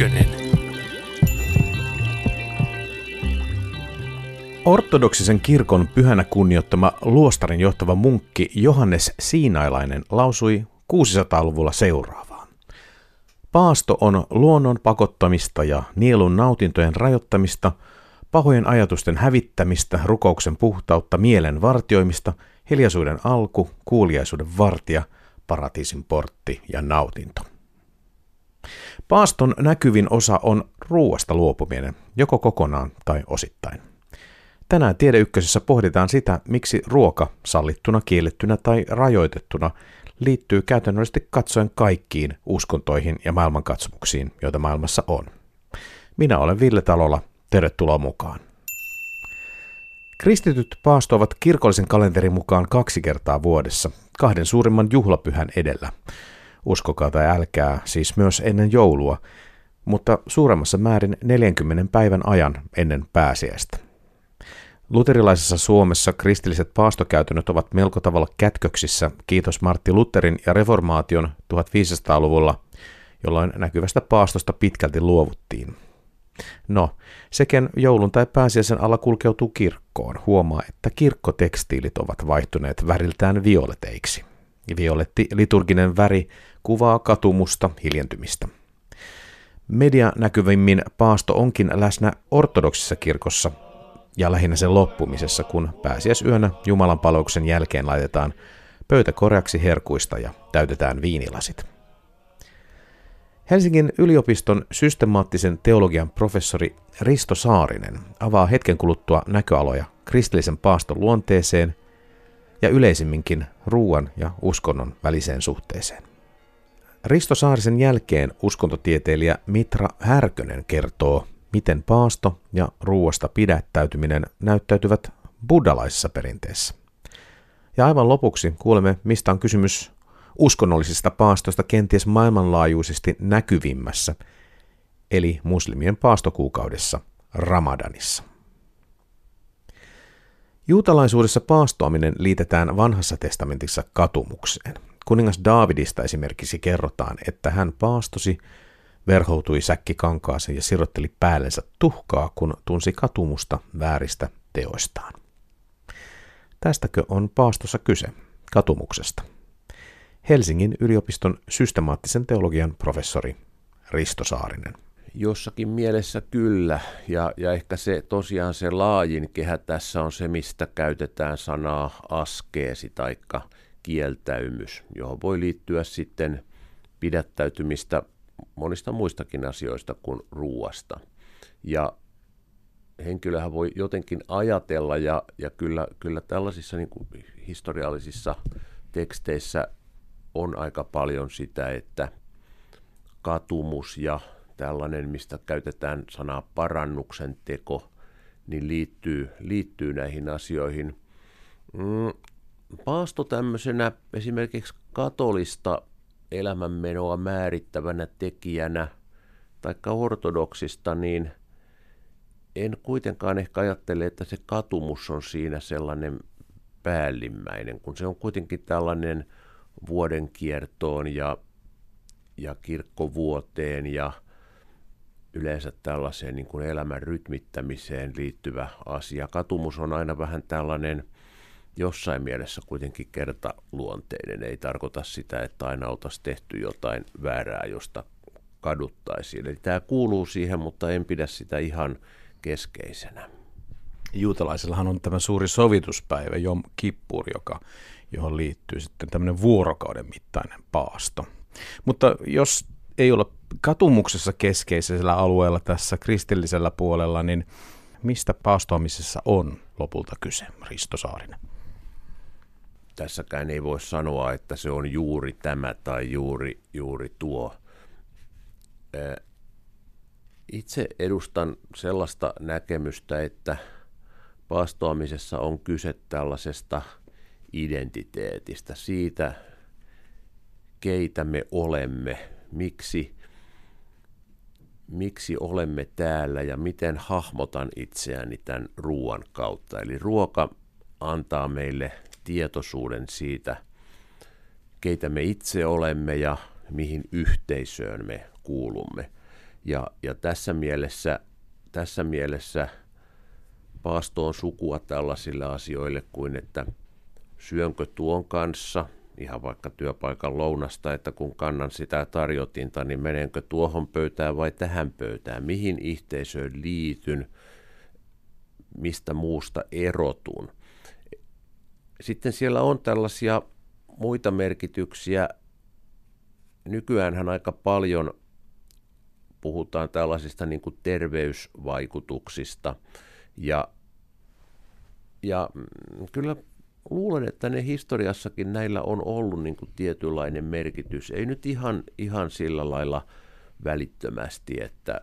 Ykkönen. Ortodoksisen kirkon pyhänä kunnioittama luostarin johtava munkki Johannes Siinailainen lausui 600-luvulla seuraavaa. Paasto on luonnon pakottamista ja nielun nautintojen rajoittamista, pahojen ajatusten hävittämistä, rukouksen puhtautta, mielen vartioimista, hiljaisuuden alku, kuuliaisuuden vartija, paratiisin portti ja nautinto. Paaston näkyvin osa on ruuasta luopuminen, joko kokonaan tai osittain. Tänään Tiedeykkösessä pohditaan sitä, miksi ruoka, sallittuna, kiellettynä tai rajoitettuna, liittyy käytännöllisesti katsoen kaikkiin uskontoihin ja maailmankatsomuksiin, joita maailmassa on. Minä olen Ville Talola, tervetuloa mukaan. Kristityt paastoavat kirkollisen kalenterin mukaan kaksi kertaa vuodessa, kahden suurimman juhlapyhän edellä. Uskokaa tai älkää, siis myös ennen joulua, mutta suuremmassa määrin 40 päivän ajan ennen pääsiäistä. Luterilaisessa Suomessa kristilliset paastokäytännöt ovat melko tavalla kätköksissä, kiitos Martti Lutherin ja reformaation 1500-luvulla, jolloin näkyvästä paastosta pitkälti luovuttiin. No, sekin joulun tai pääsiäisen alla kulkeutuu kirkkoon, huomaa, että kirkkotekstiilit ovat vaihtuneet väriltään violeteiksi. Violetti liturginen väri kuvaa katumusta, hiljentymistä. Media näkyvimmin paasto onkin läsnä ortodoksissa kirkossa ja lähinnä sen loppumisessa, kun pääsiäisyönä Jumalan palauksen jälkeen laitetaan pöytä koreaksi herkuista ja täytetään viinilasit. Helsingin yliopiston systemaattisen teologian professori Risto Saarinen avaa hetken kuluttua näköaloja kristillisen paaston luonteeseen ja yleisimminkin ruuan ja uskonnon väliseen suhteeseen. Risto Saarisen jälkeen uskontotieteilijä Mitra Härkönen kertoo, miten paasto ja ruuasta pidättäytyminen näyttäytyvät buddhalaisessa perinteessä. Ja aivan lopuksi kuulemme, mistä on kysymys uskonnollisista paastoista kenties maailmanlaajuisesti näkyvimmässä, eli muslimien paastokuukaudessa Ramadanissa. Juutalaisuudessa paastoaminen liitetään vanhassa testamentissa katumukseen. Kuningas Daavidista esimerkiksi kerrotaan, että hän paastosi, verhoutui säkkikankaaseen ja sirotteli päällensä tuhkaa, kun tunsi katumusta vääristä teoistaan. Tästäkö on paastossa kyse? Katumuksesta. Helsingin yliopiston systemaattisen teologian professori Risto Saarinen. Jossakin mielessä kyllä, ja, ja ehkä se tosiaan se laajin kehä tässä on se, mistä käytetään sanaa askeesi tai kieltäymys, johon voi liittyä sitten pidättäytymistä monista muistakin asioista kuin ruuasta. Ja henkilöhän voi jotenkin ajatella, ja, ja kyllä, kyllä tällaisissa niin kuin historiallisissa teksteissä on aika paljon sitä, että katumus ja tällainen, mistä käytetään sanaa parannuksen teko, niin liittyy, liittyy näihin asioihin. Mm, paasto tämmöisenä esimerkiksi katolista elämänmenoa määrittävänä tekijänä, taikka ortodoksista, niin en kuitenkaan ehkä ajattele, että se katumus on siinä sellainen päällimmäinen, kun se on kuitenkin tällainen vuoden kiertoon ja, ja kirkkovuoteen ja yleensä tällaiseen niin kuin elämän rytmittämiseen liittyvä asia. Katumus on aina vähän tällainen jossain mielessä kuitenkin kertaluonteinen. Ei tarkoita sitä, että aina oltaisiin tehty jotain väärää, josta kaduttaisiin. Eli tämä kuuluu siihen, mutta en pidä sitä ihan keskeisenä. Juutalaisillahan on tämä suuri sovituspäivä, Jom Kippur, joka johon liittyy sitten tämmöinen vuorokauden mittainen paasto. Mutta jos ei ole katumuksessa keskeisellä alueella tässä kristillisellä puolella, niin mistä paastoamisessa on lopulta kyse, Risto Saarinen? Tässäkään ei voi sanoa, että se on juuri tämä tai juuri, juuri tuo. Itse edustan sellaista näkemystä, että paastoamisessa on kyse tällaisesta – identiteetistä, siitä keitä me olemme, miksi, miksi olemme täällä ja miten hahmotan itseäni tämän ruoan kautta. Eli ruoka antaa meille tietoisuuden siitä, keitä me itse olemme ja mihin yhteisöön me kuulumme. Ja, ja tässä, mielessä, tässä mielessä paasto on sukua tällaisille asioille kuin, että syönkö tuon kanssa, ihan vaikka työpaikan lounasta, että kun kannan sitä tarjotinta, niin menenkö tuohon pöytään vai tähän pöytään, mihin yhteisöön liityn, mistä muusta erotun. Sitten siellä on tällaisia muita merkityksiä. Nykyäänhän aika paljon puhutaan tällaisista niin kuin terveysvaikutuksista. Ja, ja mm, kyllä luulen, että ne historiassakin näillä on ollut niin kuin tietynlainen merkitys. Ei nyt ihan, ihan sillä lailla välittömästi, että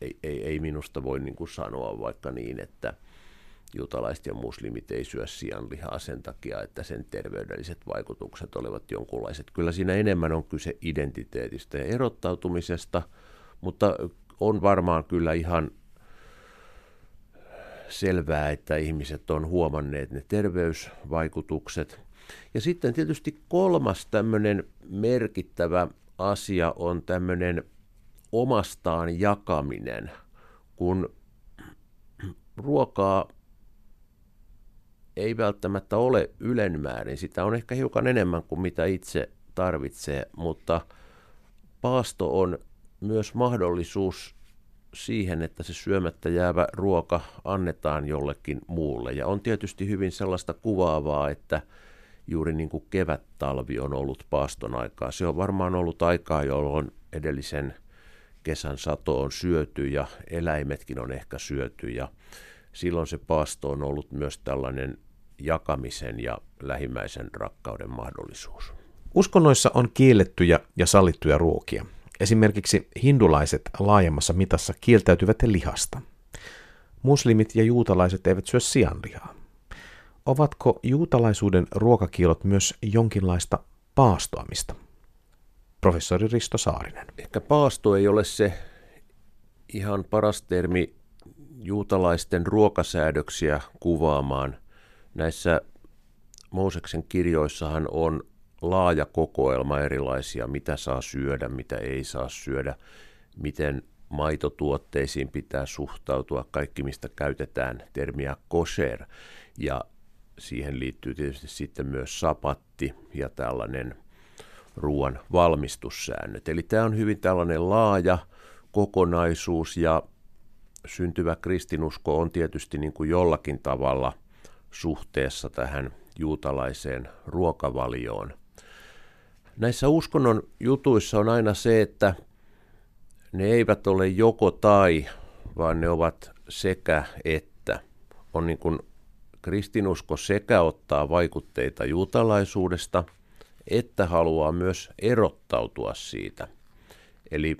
ei, ei, ei minusta voi niin kuin sanoa vaikka niin, että – juutalaiset ja muslimit ei syö sianlihaa sen takia, että sen terveydelliset vaikutukset olivat jonkunlaiset. Kyllä siinä enemmän on kyse identiteetistä ja erottautumisesta, mutta on varmaan kyllä ihan selvää, että ihmiset on huomanneet ne terveysvaikutukset. Ja sitten tietysti kolmas tämmöinen merkittävä asia on tämmöinen omastaan jakaminen, kun ruokaa ei välttämättä ole ylenmäärin. Sitä on ehkä hiukan enemmän kuin mitä itse tarvitsee, mutta paasto on myös mahdollisuus siihen, että se syömättä jäävä ruoka annetaan jollekin muulle. Ja on tietysti hyvin sellaista kuvaavaa, että juuri niin kuin kevät-talvi on ollut paaston aikaa. Se on varmaan ollut aikaa, jolloin edellisen kesän sato on syöty ja eläimetkin on ehkä syöty. Ja silloin se paasto on ollut myös tällainen jakamisen ja lähimmäisen rakkauden mahdollisuus. Uskonnoissa on kiellettyjä ja sallittuja ruokia. Esimerkiksi hindulaiset laajemmassa mitassa kieltäytyvät lihasta. Muslimit ja juutalaiset eivät syö sianlihaa. Ovatko juutalaisuuden ruokakielot myös jonkinlaista paastoamista? Professori Risto Saarinen. Ehkä paasto ei ole se ihan paras termi juutalaisten ruokasäädöksiä kuvaamaan – Näissä Mooseksen kirjoissahan on laaja kokoelma erilaisia, mitä saa syödä, mitä ei saa syödä, miten maitotuotteisiin pitää suhtautua, kaikki mistä käytetään termiä kosher. Ja siihen liittyy tietysti sitten myös sapatti ja tällainen ruoan valmistussäännöt. Eli tämä on hyvin tällainen laaja kokonaisuus ja syntyvä kristinusko on tietysti niin kuin jollakin tavalla – suhteessa tähän juutalaiseen ruokavalioon. Näissä uskonnon jutuissa on aina se, että ne eivät ole joko tai, vaan ne ovat sekä että. On niin kuin kristinusko sekä ottaa vaikutteita juutalaisuudesta, että haluaa myös erottautua siitä. Eli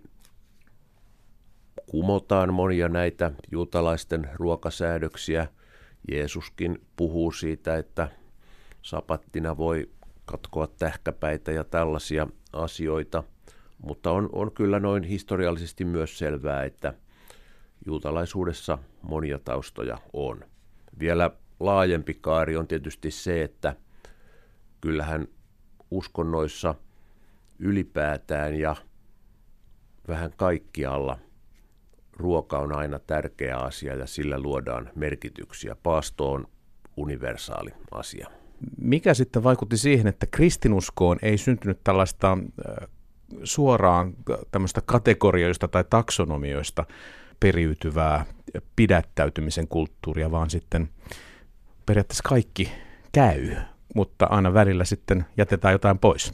kumotaan monia näitä juutalaisten ruokasäädöksiä – Jeesuskin puhuu siitä, että sapattina voi katkoa tähkäpäitä ja tällaisia asioita, mutta on, on kyllä noin historiallisesti myös selvää, että juutalaisuudessa monia taustoja on. Vielä laajempi kaari on tietysti se, että kyllähän uskonnoissa ylipäätään ja vähän kaikkialla ruoka on aina tärkeä asia ja sillä luodaan merkityksiä. Paasto on universaali asia. Mikä sitten vaikutti siihen, että kristinuskoon ei syntynyt tällaista suoraan tämmöistä kategorioista tai taksonomioista periytyvää pidättäytymisen kulttuuria, vaan sitten periaatteessa kaikki käy, mutta aina välillä sitten jätetään jotain pois?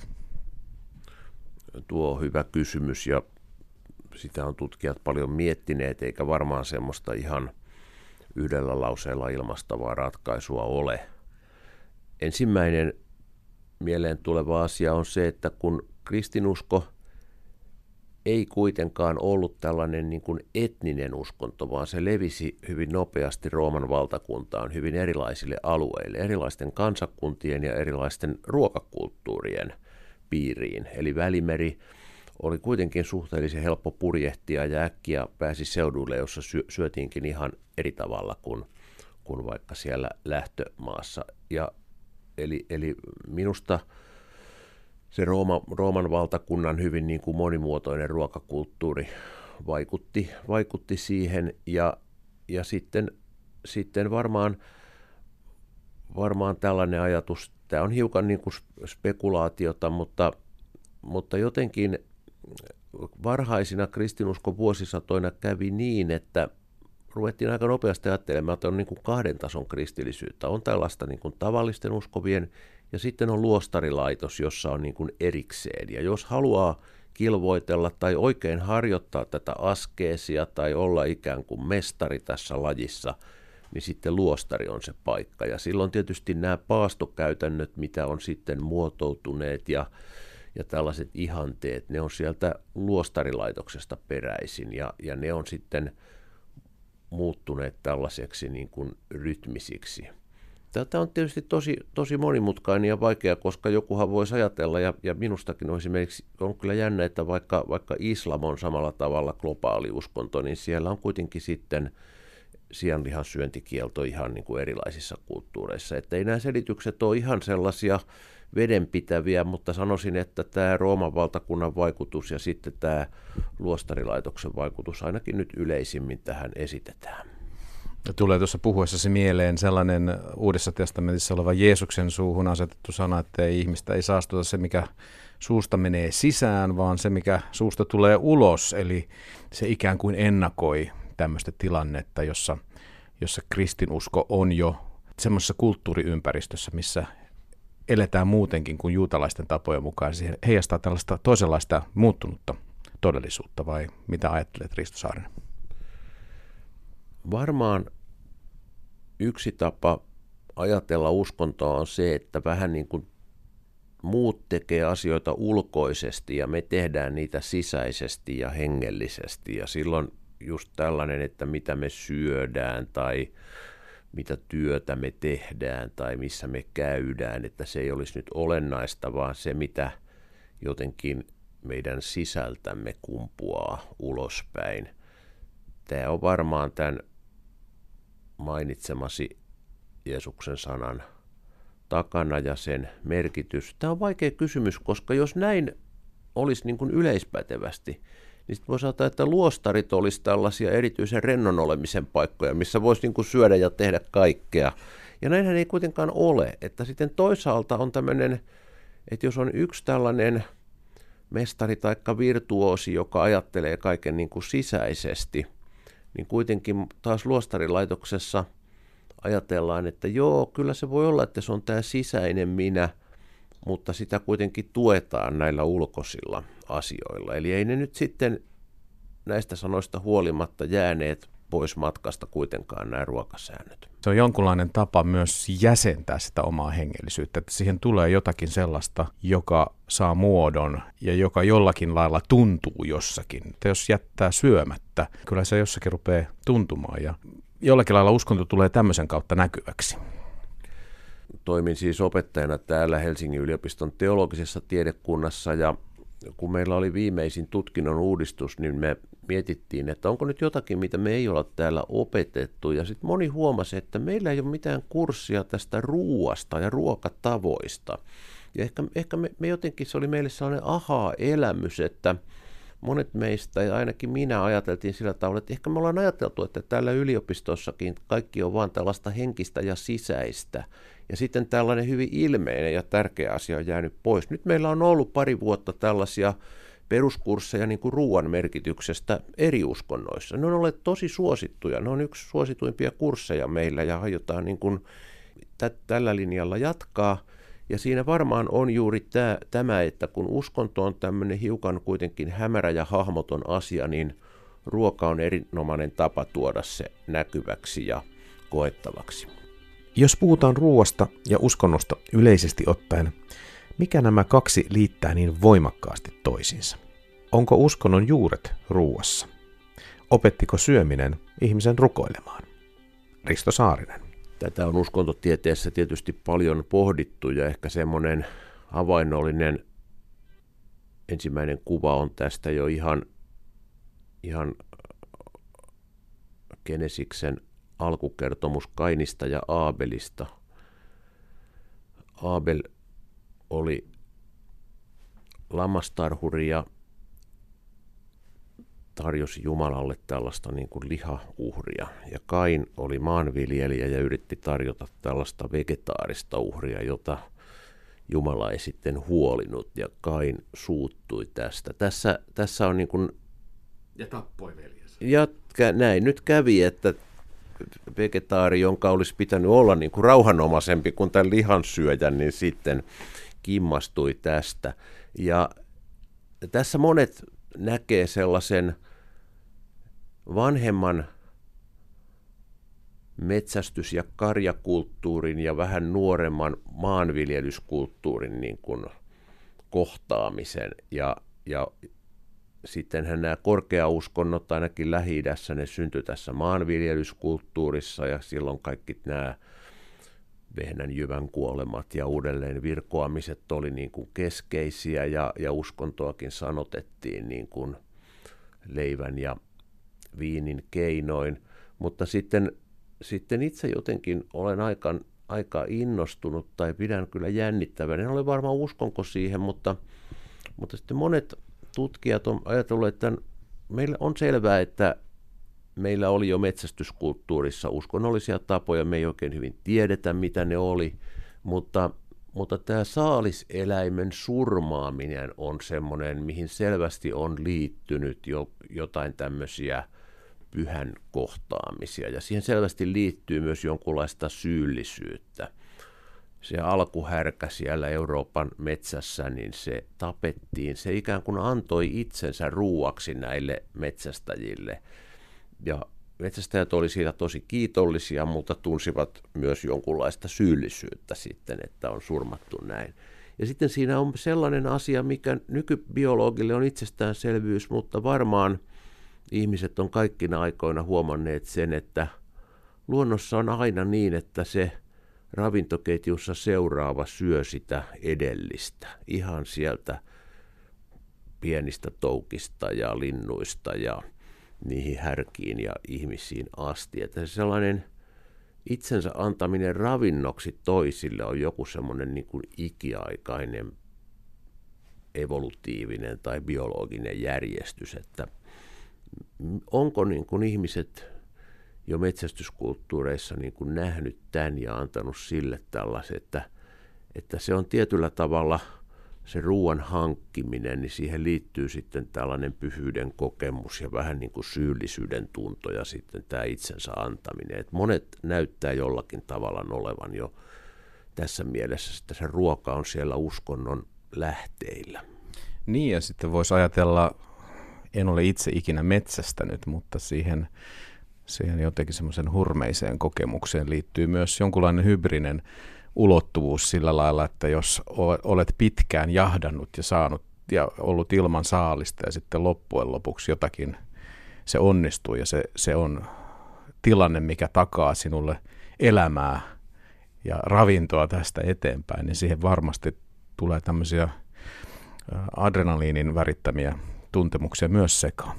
Tuo on hyvä kysymys ja sitä on tutkijat paljon miettineet, eikä varmaan semmoista ihan yhdellä lauseella ilmastavaa ratkaisua ole. Ensimmäinen mieleen tuleva asia on se, että kun kristinusko ei kuitenkaan ollut tällainen niin kuin etninen uskonto, vaan se levisi hyvin nopeasti Rooman valtakuntaan hyvin erilaisille alueille, erilaisten kansakuntien ja erilaisten ruokakulttuurien piiriin. Eli Välimeri oli kuitenkin suhteellisen helppo purjehtia ja äkkiä pääsi seuduille, jossa syö, syötiinkin ihan eri tavalla kuin, kuin vaikka siellä lähtömaassa. Ja, eli, eli minusta se Rooma, Rooman valtakunnan hyvin niin kuin monimuotoinen ruokakulttuuri vaikutti, vaikutti siihen ja, ja sitten, sitten varmaan, varmaan tällainen ajatus, tämä on hiukan niin kuin spekulaatiota, mutta, mutta jotenkin varhaisina kristinuskon vuosisatoina kävi niin, että ruvettiin aika nopeasti ajattelemaan, että on niin kuin kahden tason kristillisyyttä. On tällaista niin kuin tavallisten uskovien ja sitten on luostarilaitos, jossa on niin kuin erikseen. Ja jos haluaa kilvoitella tai oikein harjoittaa tätä askeesia tai olla ikään kuin mestari tässä lajissa, niin sitten luostari on se paikka. Ja silloin tietysti nämä paastokäytännöt, mitä on sitten muotoutuneet ja, ja tällaiset ihanteet, ne on sieltä luostarilaitoksesta peräisin ja, ja ne on sitten muuttuneet tällaiseksi niin kuin rytmisiksi. Tämä on tietysti tosi, tosi monimutkainen ja vaikea, koska jokuhan voisi ajatella, ja, ja minustakin on esimerkiksi on kyllä jännä, että vaikka, vaikka islam on samalla tavalla globaali uskonto, niin siellä on kuitenkin sitten sianlihan syöntikielto ihan niin kuin erilaisissa kulttuureissa. Että ei nämä selitykset ole ihan sellaisia vedenpitäviä, mutta sanoisin, että tämä Rooman valtakunnan vaikutus ja sitten tämä luostarilaitoksen vaikutus ainakin nyt yleisimmin tähän esitetään. Tulee tuossa puhuessasi mieleen sellainen Uudessa testamentissa oleva Jeesuksen suuhun asetettu sana, että ei ihmistä ei saastuta se, mikä suusta menee sisään, vaan se, mikä suusta tulee ulos. Eli se ikään kuin ennakoi tämmöistä tilannetta, jossa, jossa kristinusko on jo semmoisessa kulttuuriympäristössä, missä eletään muutenkin kuin juutalaisten tapojen mukaan. Siihen heijastaa tällaista toisenlaista muuttunutta todellisuutta, vai mitä ajattelet Risto Saarinen? Varmaan yksi tapa ajatella uskontoa on se, että vähän niin kuin muut tekee asioita ulkoisesti ja me tehdään niitä sisäisesti ja hengellisesti. Ja silloin just tällainen, että mitä me syödään tai mitä työtä me tehdään tai missä me käydään, että se ei olisi nyt olennaista, vaan se, mitä jotenkin meidän sisältämme kumpuaa ulospäin. Tämä on varmaan tämän mainitsemasi Jeesuksen sanan takana ja sen merkitys. Tämä on vaikea kysymys, koska jos näin olisi niin kuin yleispätevästi, niin sitten voisi ajatella, että luostarit olisi tällaisia erityisen rennon olemisen paikkoja, missä voisi niin kuin syödä ja tehdä kaikkea. Ja näinhän ei kuitenkaan ole. Että sitten toisaalta on tämmöinen, että jos on yksi tällainen mestari tai virtuosi, joka ajattelee kaiken niin kuin sisäisesti, niin kuitenkin taas luostarilaitoksessa ajatellaan, että joo, kyllä se voi olla, että se on tämä sisäinen minä, mutta sitä kuitenkin tuetaan näillä ulkoisilla asioilla. Eli ei ne nyt sitten näistä sanoista huolimatta jääneet pois matkasta kuitenkaan nämä ruokasäännöt. Se on jonkunlainen tapa myös jäsentää sitä omaa hengellisyyttä, että siihen tulee jotakin sellaista, joka saa muodon ja joka jollakin lailla tuntuu jossakin. Että jos jättää syömättä, kyllä se jossakin rupeaa tuntumaan ja jollakin lailla uskonto tulee tämmöisen kautta näkyväksi. Toimin siis opettajana täällä Helsingin yliopiston teologisessa tiedekunnassa ja kun meillä oli viimeisin tutkinnon uudistus, niin me mietittiin, että onko nyt jotakin, mitä me ei olla täällä opetettu. Ja sitten moni huomasi, että meillä ei ole mitään kurssia tästä ruuasta ja ruokatavoista. Ja ehkä, ehkä me, me jotenkin, se oli meille sellainen ahaa-elämys, että monet meistä, ja ainakin minä ajateltiin sillä tavalla, että ehkä me ollaan ajateltu, että täällä yliopistossakin kaikki on vaan tällaista henkistä ja sisäistä. Ja sitten tällainen hyvin ilmeinen ja tärkeä asia on jäänyt pois. Nyt meillä on ollut pari vuotta tällaisia peruskursseja niin kuin ruoan merkityksestä eri uskonnoissa. Ne on olleet tosi suosittuja. Ne on yksi suosituimpia kursseja meillä ja aiotaan niin kuin tä- tällä linjalla jatkaa. Ja siinä varmaan on juuri tämä, tämä, että kun uskonto on tämmöinen hiukan kuitenkin hämärä ja hahmoton asia, niin ruoka on erinomainen tapa tuoda se näkyväksi ja koettavaksi. Jos puhutaan ruoasta ja uskonnosta yleisesti ottaen, mikä nämä kaksi liittää niin voimakkaasti toisiinsa? Onko uskonnon juuret ruuassa? Opettiko syöminen ihmisen rukoilemaan? Risto Saarinen. Tätä on uskontotieteessä tietysti paljon pohdittu ja ehkä semmoinen havainnollinen ensimmäinen kuva on tästä jo ihan, ihan Genesiksen alkukertomus Kainista ja Aabelista. Aabel oli lammastarhuri ja tarjosi Jumalalle tällaista niin kuin lihauhria. Ja Kain oli maanviljelijä ja yritti tarjota tällaista vegetaarista uhria, jota Jumala ei sitten huolinut ja Kain suuttui tästä. Tässä, tässä on niin kuin... Ja tappoi veljensä. Ja näin nyt kävi, että vegetaari, jonka olisi pitänyt olla niin kuin rauhanomaisempi kuin tämän lihansyöjän, niin sitten kimmastui tästä. Ja tässä monet näkee sellaisen vanhemman metsästys- ja karjakulttuurin ja vähän nuoremman maanviljelyskulttuurin niin kuin kohtaamisen. Ja, ja sittenhän nämä korkeauskonnot ainakin lähi ne syntyi tässä maanviljelyskulttuurissa ja silloin kaikki nämä vehnän jyvän kuolemat ja uudelleen virkoamiset oli niin kuin keskeisiä ja, ja uskontoakin sanotettiin niin kuin leivän ja viinin keinoin. Mutta sitten, sitten itse jotenkin olen aika, aika innostunut tai pidän kyllä jännittävän. En ole varmaan uskonko siihen, mutta, mutta sitten monet tutkijat on ajatellut, että meillä on selvää, että meillä oli jo metsästyskulttuurissa uskonnollisia tapoja, me ei oikein hyvin tiedetä, mitä ne oli, mutta, mutta tämä saaliseläimen surmaaminen on semmoinen, mihin selvästi on liittynyt jo jotain tämmöisiä pyhän kohtaamisia, ja siihen selvästi liittyy myös jonkunlaista syyllisyyttä se alkuhärkä siellä Euroopan metsässä, niin se tapettiin. Se ikään kuin antoi itsensä ruuaksi näille metsästäjille. Ja metsästäjät oli siitä tosi kiitollisia, mutta tunsivat myös jonkunlaista syyllisyyttä sitten, että on surmattu näin. Ja sitten siinä on sellainen asia, mikä nykybiologille on itsestäänselvyys, mutta varmaan ihmiset on kaikkina aikoina huomanneet sen, että luonnossa on aina niin, että se ravintoketjussa seuraava syö sitä edellistä, ihan sieltä pienistä toukista ja linnuista ja niihin härkiin ja ihmisiin asti. Että se sellainen itsensä antaminen ravinnoksi toisille on joku semmoinen niin kuin ikiaikainen evolutiivinen tai biologinen järjestys, että onko niin kuin ihmiset jo metsästyskulttuureissa niin kuin nähnyt tämän ja antanut sille tällaisen, että, että se on tietyllä tavalla – se ruoan hankkiminen, niin siihen liittyy sitten tällainen pyhyyden kokemus ja vähän niin kuin syyllisyyden tunto ja sitten tämä itsensä antaminen. Et monet näyttää jollakin tavalla olevan jo tässä mielessä, että se ruoka on siellä uskonnon lähteillä. Niin ja sitten voisi ajatella, en ole itse ikinä metsästänyt, mutta siihen, siihen jotenkin semmoisen hurmeiseen kokemukseen liittyy myös jonkunlainen hybrinen ulottuvuus sillä lailla, että jos olet pitkään jahdannut ja saanut ja ollut ilman saalista ja sitten loppujen lopuksi jotakin se onnistuu ja se, se on tilanne, mikä takaa sinulle elämää ja ravintoa tästä eteenpäin, niin siihen varmasti tulee tämmöisiä adrenaliinin värittämiä tuntemuksia myös sekaan.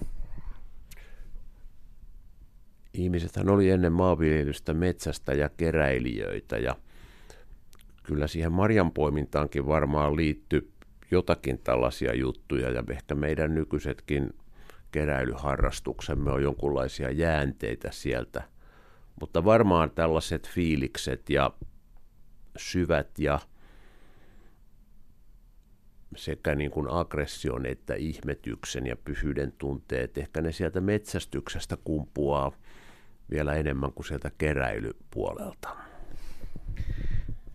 Ihmisethän oli ennen maanviljelystä metsästä ja keräilijöitä ja kyllä siihen marjanpoimintaankin varmaan liittyy jotakin tällaisia juttuja ja ehkä meidän nykyisetkin keräilyharrastuksemme on jonkunlaisia jäänteitä sieltä. Mutta varmaan tällaiset fiilikset ja syvät ja sekä niin kuin aggression että ihmetyksen ja pyhyyden tunteet, ehkä ne sieltä metsästyksestä kumpuaa vielä enemmän kuin sieltä keräilypuolelta.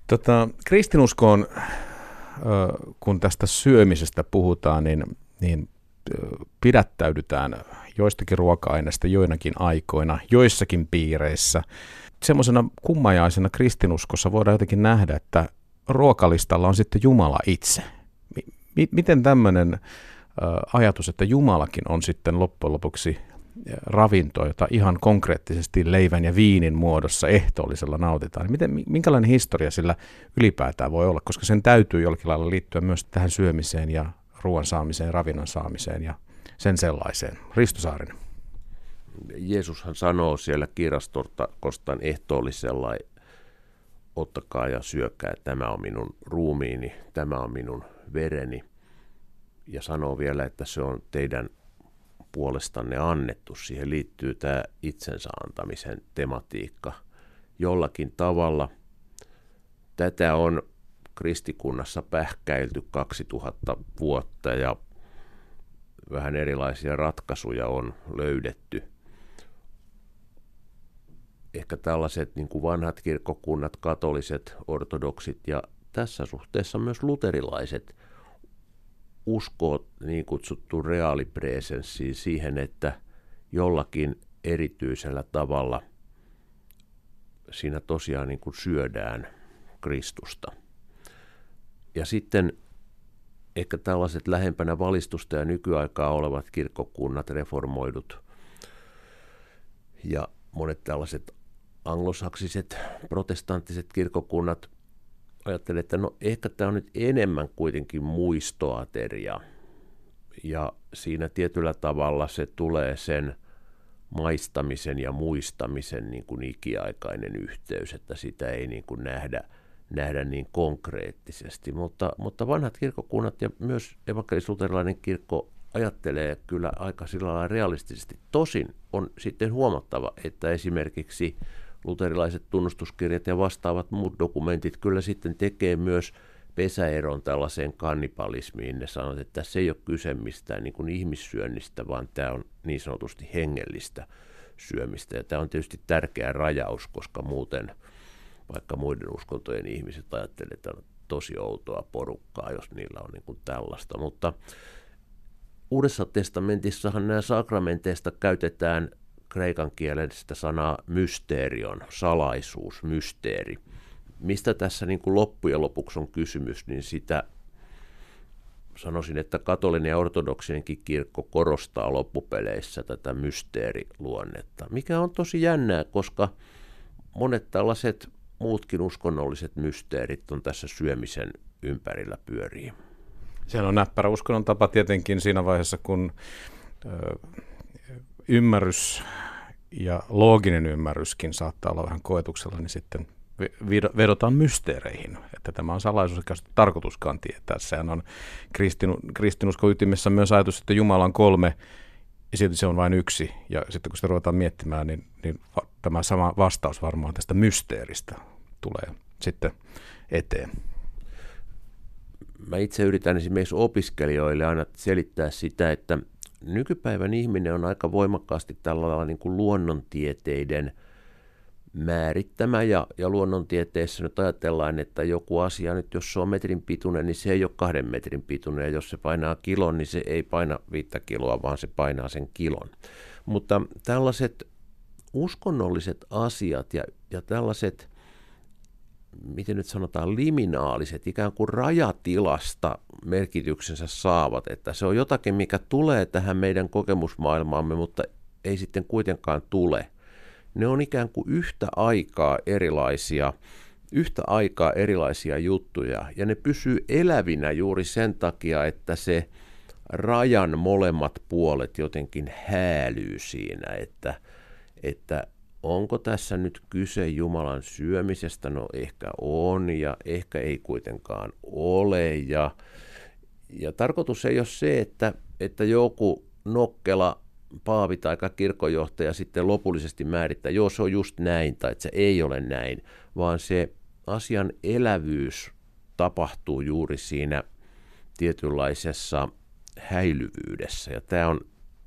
Tota, kristinuskoon, kun tästä syömisestä puhutaan, niin, niin pidättäydytään joistakin ruoka-aineista joinakin aikoina, joissakin piireissä. Semmoisena kummajaisena kristinuskossa voidaan jotenkin nähdä, että ruokalistalla on sitten Jumala itse. Miten tämmöinen ajatus, että Jumalakin on sitten loppujen lopuksi ravintoa, jota ihan konkreettisesti leivän ja viinin muodossa ehtoollisella nautitaan. Niin miten, minkälainen historia sillä ylipäätään voi olla, koska sen täytyy jollakin lailla liittyä myös tähän syömiseen ja ruoan saamiseen, ravinnon saamiseen ja sen sellaiseen. Risto Saarinen. Jeesushan sanoo siellä kostan ehtoollisella, ottakaa ja syökää, tämä on minun ruumiini, tämä on minun vereni. Ja sanoo vielä, että se on teidän puolestanne annettu. Siihen liittyy tämä itsensä antamisen tematiikka jollakin tavalla. Tätä on kristikunnassa pähkäilty 2000 vuotta ja vähän erilaisia ratkaisuja on löydetty. Ehkä tällaiset niin kuin vanhat kirkkokunnat, katoliset, ortodoksit ja tässä suhteessa myös luterilaiset uskoo niin kutsuttuun reaalipresenssiin siihen, että jollakin erityisellä tavalla siinä tosiaan niin kuin syödään Kristusta. Ja sitten ehkä tällaiset lähempänä valistusta ja nykyaikaa olevat kirkkokunnat, reformoidut ja monet tällaiset anglosaksiset, protestanttiset kirkkokunnat ajattelin, että no ehkä tämä on nyt enemmän kuitenkin muistoateria. Ja siinä tietyllä tavalla se tulee sen maistamisen ja muistamisen niin kuin ikiaikainen yhteys, että sitä ei niin kuin nähdä, nähdä niin konkreettisesti. Mutta, mutta vanhat kirkkokunnat ja myös evankelis-luterilainen kirkko ajattelee kyllä aika sillä lailla realistisesti. Tosin on sitten huomattava, että esimerkiksi luterilaiset tunnustuskirjat ja vastaavat muut dokumentit kyllä sitten tekee myös pesäeron tällaiseen kannibalismiin. Ne sanovat, että se ei ole kyse mistään niin kuin ihmissyönnistä, vaan tämä on niin sanotusti hengellistä syömistä. Ja tämä on tietysti tärkeä rajaus, koska muuten vaikka muiden uskontojen ihmiset ajattelevat, että on tosi outoa porukkaa, jos niillä on niin kuin tällaista. Mutta Uudessa testamentissahan nämä sakramenteista käytetään kreikan kielestä sanaa mysteerion, salaisuus, mysteeri. Mistä tässä niin kuin loppujen lopuksi on kysymys, niin sitä sanoisin, että katolinen ja ortodoksienkin kirkko korostaa loppupeleissä tätä mysteeriluonnetta, mikä on tosi jännää, koska monet tällaiset muutkin uskonnolliset mysteerit on tässä syömisen ympärillä pyörii. Siellä on näppärä uskonnon tapa tietenkin siinä vaiheessa, kun ymmärrys ja looginen ymmärryskin saattaa olla vähän koetuksella, niin sitten vedotaan mysteereihin, että tämä on salaisuus, eikä tarkoituskaan tietää. Sehän on kristinu, kristinuskon ytimessä myös ajatus, että Jumala on kolme ja silti se on vain yksi. Ja sitten kun sitä ruvetaan miettimään, niin, niin tämä sama vastaus varmaan tästä mysteeristä tulee sitten eteen. Mä itse yritän esimerkiksi opiskelijoille aina selittää sitä, että nykypäivän ihminen on aika voimakkaasti tällä niin kuin luonnontieteiden määrittämä ja, ja luonnontieteessä nyt ajatellaan, että joku asia nyt, jos se on metrin pituinen, niin se ei ole kahden metrin pituinen ja jos se painaa kilon, niin se ei paina viittä kiloa, vaan se painaa sen kilon. Mutta tällaiset uskonnolliset asiat ja, ja tällaiset miten nyt sanotaan, liminaaliset, ikään kuin rajatilasta merkityksensä saavat, että se on jotakin, mikä tulee tähän meidän kokemusmaailmaamme, mutta ei sitten kuitenkaan tule. Ne on ikään kuin yhtä aikaa erilaisia, yhtä aikaa erilaisia juttuja, ja ne pysyy elävinä juuri sen takia, että se rajan molemmat puolet jotenkin häälyy siinä, että, että onko tässä nyt kyse Jumalan syömisestä? No ehkä on ja ehkä ei kuitenkaan ole. Ja, ja tarkoitus ei ole se, että, että joku nokkela paavi tai kirkonjohtaja sitten lopullisesti määrittää, joo se on just näin tai että se ei ole näin, vaan se asian elävyys tapahtuu juuri siinä tietynlaisessa häilyvyydessä. Ja tämä on,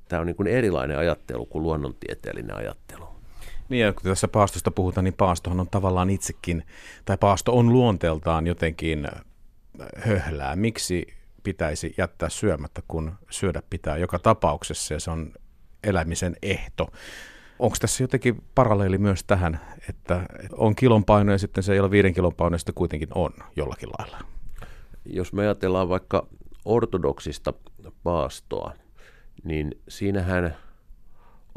tämä on niin kuin erilainen ajattelu kuin luonnontieteellinen ajattelu. Niin ja kun tässä paastosta puhutaan, niin paastohan on tavallaan itsekin, tai paasto on luonteeltaan jotenkin äh, höhlää. Miksi pitäisi jättää syömättä, kun syödä pitää joka tapauksessa ja se on elämisen ehto. Onko tässä jotenkin paralleeli myös tähän, että on kilon paino ja sitten se ei ole viiden kilon paino, sitten kuitenkin on jollakin lailla? Jos me ajatellaan vaikka ortodoksista paastoa, niin siinähän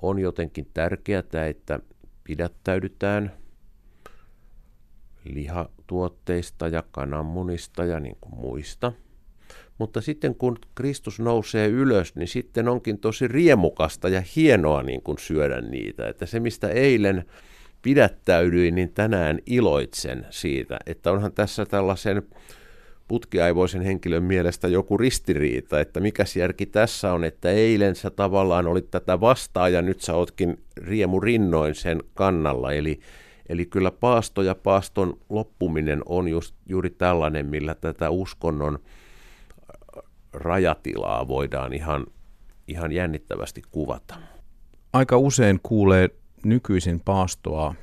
on jotenkin tärkeää, että pidättäydytään lihatuotteista ja kananmunista ja niin kuin muista. Mutta sitten kun Kristus nousee ylös, niin sitten onkin tosi riemukasta ja hienoa niin kuin syödä niitä. Että se, mistä eilen pidättäydyin, niin tänään iloitsen siitä, että onhan tässä tällaisen putkiaivoisen henkilön mielestä joku ristiriita, että mikä järki tässä on, että eilen sä tavallaan olit tätä vastaan ja nyt sä ootkin riemu rinnoin sen kannalla. Eli, eli kyllä paasto ja paaston loppuminen on just, juuri tällainen, millä tätä uskonnon rajatilaa voidaan ihan, ihan jännittävästi kuvata. Aika usein kuulee nykyisin paastoa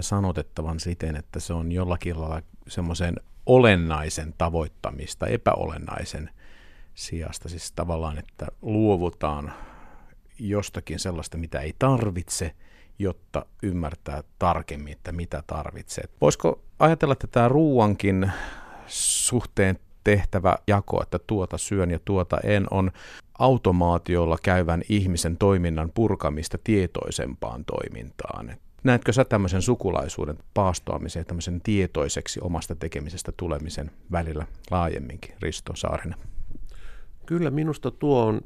sanotettavan siten, että se on jollakin lailla semmoisen olennaisen tavoittamista epäolennaisen sijasta. Siis tavallaan, että luovutaan jostakin sellaista, mitä ei tarvitse, jotta ymmärtää tarkemmin, että mitä tarvitsee. Voisiko ajatella, että tämä ruuankin suhteen tehtävä jako, että tuota syön ja tuota en, on automaatiolla käyvän ihmisen toiminnan purkamista tietoisempaan toimintaan. Näetkö sä tämmöisen sukulaisuuden paastoamisen ja tämmöisen tietoiseksi omasta tekemisestä tulemisen välillä laajemminkin, Risto Saarinen? Kyllä minusta tuo on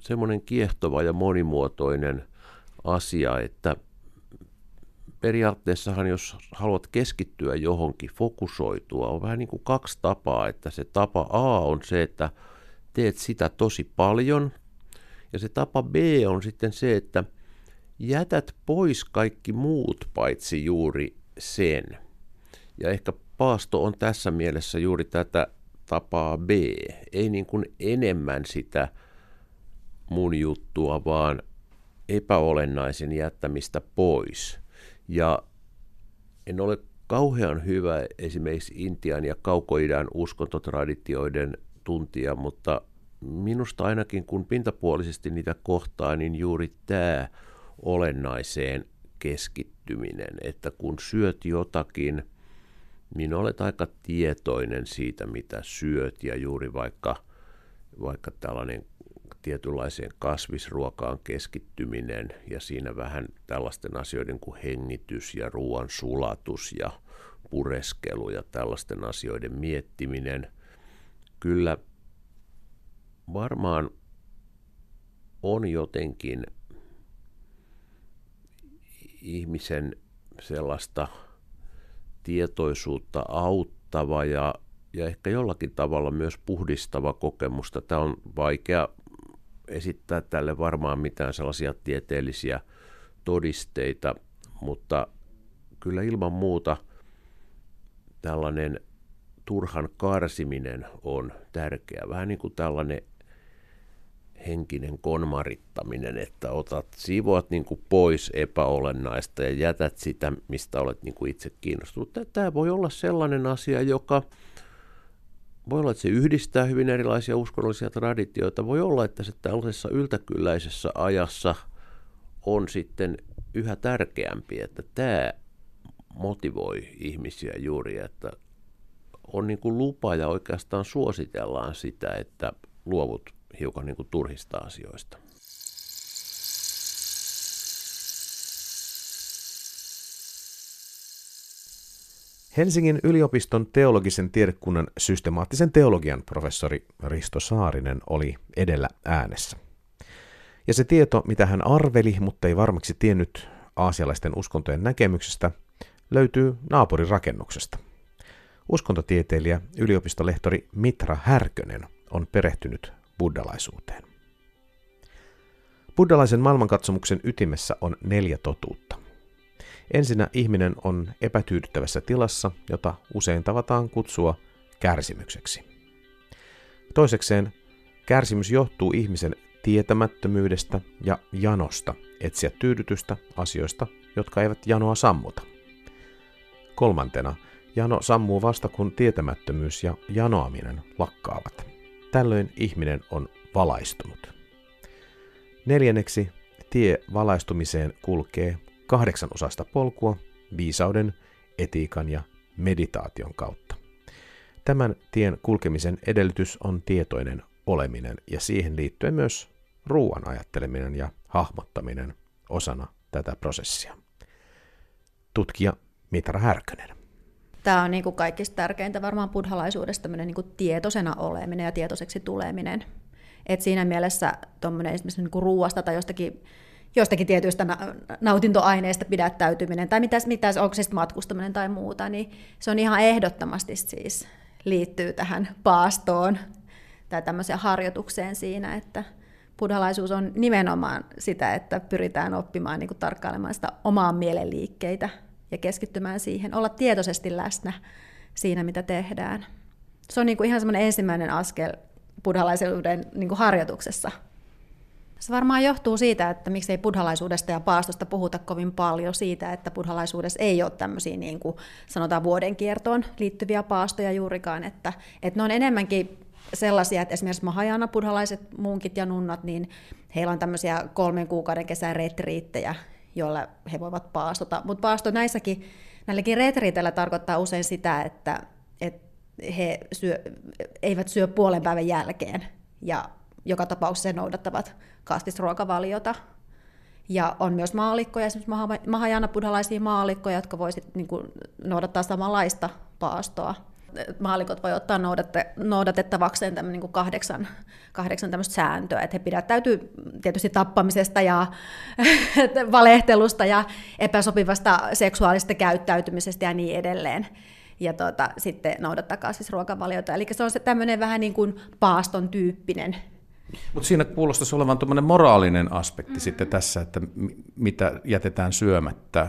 semmoinen kiehtova ja monimuotoinen asia, että periaatteessahan jos haluat keskittyä johonkin, fokusoitua, on vähän niin kuin kaksi tapaa, että se tapa A on se, että teet sitä tosi paljon, ja se tapa B on sitten se, että – jätät pois kaikki muut paitsi juuri sen. Ja ehkä paasto on tässä mielessä juuri tätä tapaa B. Ei niin kuin enemmän sitä mun juttua, vaan epäolennaisen jättämistä pois. Ja en ole kauhean hyvä esimerkiksi Intian ja kaukoidän uskontotraditioiden tuntija, mutta minusta ainakin kun pintapuolisesti niitä kohtaa, niin juuri tämä olennaiseen keskittyminen, että kun syöt jotakin, niin olet aika tietoinen siitä, mitä syöt ja juuri vaikka, vaikka tällainen tietynlaiseen kasvisruokaan keskittyminen ja siinä vähän tällaisten asioiden kuin hengitys ja ruoan sulatus ja pureskelu ja tällaisten asioiden miettiminen, kyllä varmaan on jotenkin ihmisen sellaista tietoisuutta auttava ja, ja ehkä jollakin tavalla myös puhdistava kokemusta. Tämä on vaikea esittää tälle varmaan mitään sellaisia tieteellisiä todisteita, mutta kyllä ilman muuta tällainen turhan karsiminen on tärkeä. Vähän niin kuin tällainen henkinen konmarittaminen, että otat, siivoat niin kuin pois epäolennaista ja jätät sitä, mistä olet niin kuin itse kiinnostunut. Tämä voi olla sellainen asia, joka voi olla, että se yhdistää hyvin erilaisia uskonnollisia traditioita. Voi olla, että se tällaisessa yltäkylläisessä ajassa on sitten yhä tärkeämpi, että tämä motivoi ihmisiä juuri, että on niin kuin lupa ja oikeastaan suositellaan sitä, että luovut hiukan niin kuin turhista asioista. Helsingin yliopiston teologisen tiedekunnan systemaattisen teologian professori Risto Saarinen oli edellä äänessä. Ja se tieto, mitä hän arveli, mutta ei varmaksi tiennyt aasialaisten uskontojen näkemyksestä, löytyy naapurin rakennuksesta. Uskontotieteilijä, yliopistolehtori Mitra Härkönen on perehtynyt buddhalaisuuteen. Buddhalaisen maailmankatsomuksen ytimessä on neljä totuutta. Ensinnä ihminen on epätyydyttävässä tilassa, jota usein tavataan kutsua kärsimykseksi. Toisekseen kärsimys johtuu ihmisen tietämättömyydestä ja janosta etsiä tyydytystä asioista, jotka eivät janoa sammuta. Kolmantena, jano sammuu vasta kun tietämättömyys ja janoaminen lakkaavat. Tällöin ihminen on valaistunut. Neljänneksi, tie valaistumiseen kulkee kahdeksan osasta polkua viisauden, etiikan ja meditaation kautta. Tämän tien kulkemisen edellytys on tietoinen oleminen ja siihen liittyen myös ruoan ajatteleminen ja hahmottaminen osana tätä prosessia. Tutkija Mitra Härkönen. Tämä on niin kuin kaikista tärkeintä varmaan buddhalaisuudessa niin kuin tietoisena oleminen ja tietoiseksi tuleminen. Et siinä mielessä tuommoinen esimerkiksi niin kuin ruuasta tai jostakin, jostakin tietyistä nautintoaineista pidättäytyminen tai mitä, mitä onko se matkustaminen tai muuta, niin se on ihan ehdottomasti siis liittyy tähän paastoon tai tämmöiseen harjoitukseen siinä, että buddhalaisuus on nimenomaan sitä, että pyritään oppimaan niin kuin tarkkailemaan sitä omaa mielenliikkeitä ja keskittymään siihen, olla tietoisesti läsnä siinä, mitä tehdään. Se on niin kuin ihan semmoinen ensimmäinen askel buddhalaisuuden niin kuin harjoituksessa. Se varmaan johtuu siitä, että miksei buddhalaisuudesta ja paastosta puhuta kovin paljon siitä, että buddhalaisuudessa ei ole tämmöisiä niin kuin sanotaan vuoden kiertoon liittyviä paastoja juurikaan, että, että ne on enemmänkin sellaisia, että esimerkiksi mahajana buddhalaiset munkit ja nunnat, niin heillä on tämmöisiä kolmen kuukauden kesän retriittejä, joilla he voivat paastota. Mutta paasto näissäkin, näilläkin retriiteillä tarkoittaa usein sitä, että, että he syö, eivät syö puolen päivän jälkeen ja joka tapauksessa he noudattavat kasvisruokavaliota. Ja on myös maalikkoja, esimerkiksi mahajana buddhalaisia maalikkoja, jotka voisivat niin noudattaa samanlaista paastoa maalikot voi ottaa noudatettavakseen tämän niin kahdeksan, kahdeksan tämmöistä sääntöä, että he pidättäytyy tietysti tappamisesta ja valehtelusta ja epäsopivasta seksuaalista käyttäytymisestä ja niin edelleen. Ja tuota, sitten noudattaa kasvisruokavaliota. Eli se on se tämmöinen vähän niin kuin paaston tyyppinen mutta siinä kuulostaisi olevan tuommoinen moraalinen aspekti mm-hmm. sitten tässä, että mitä jätetään syömättä.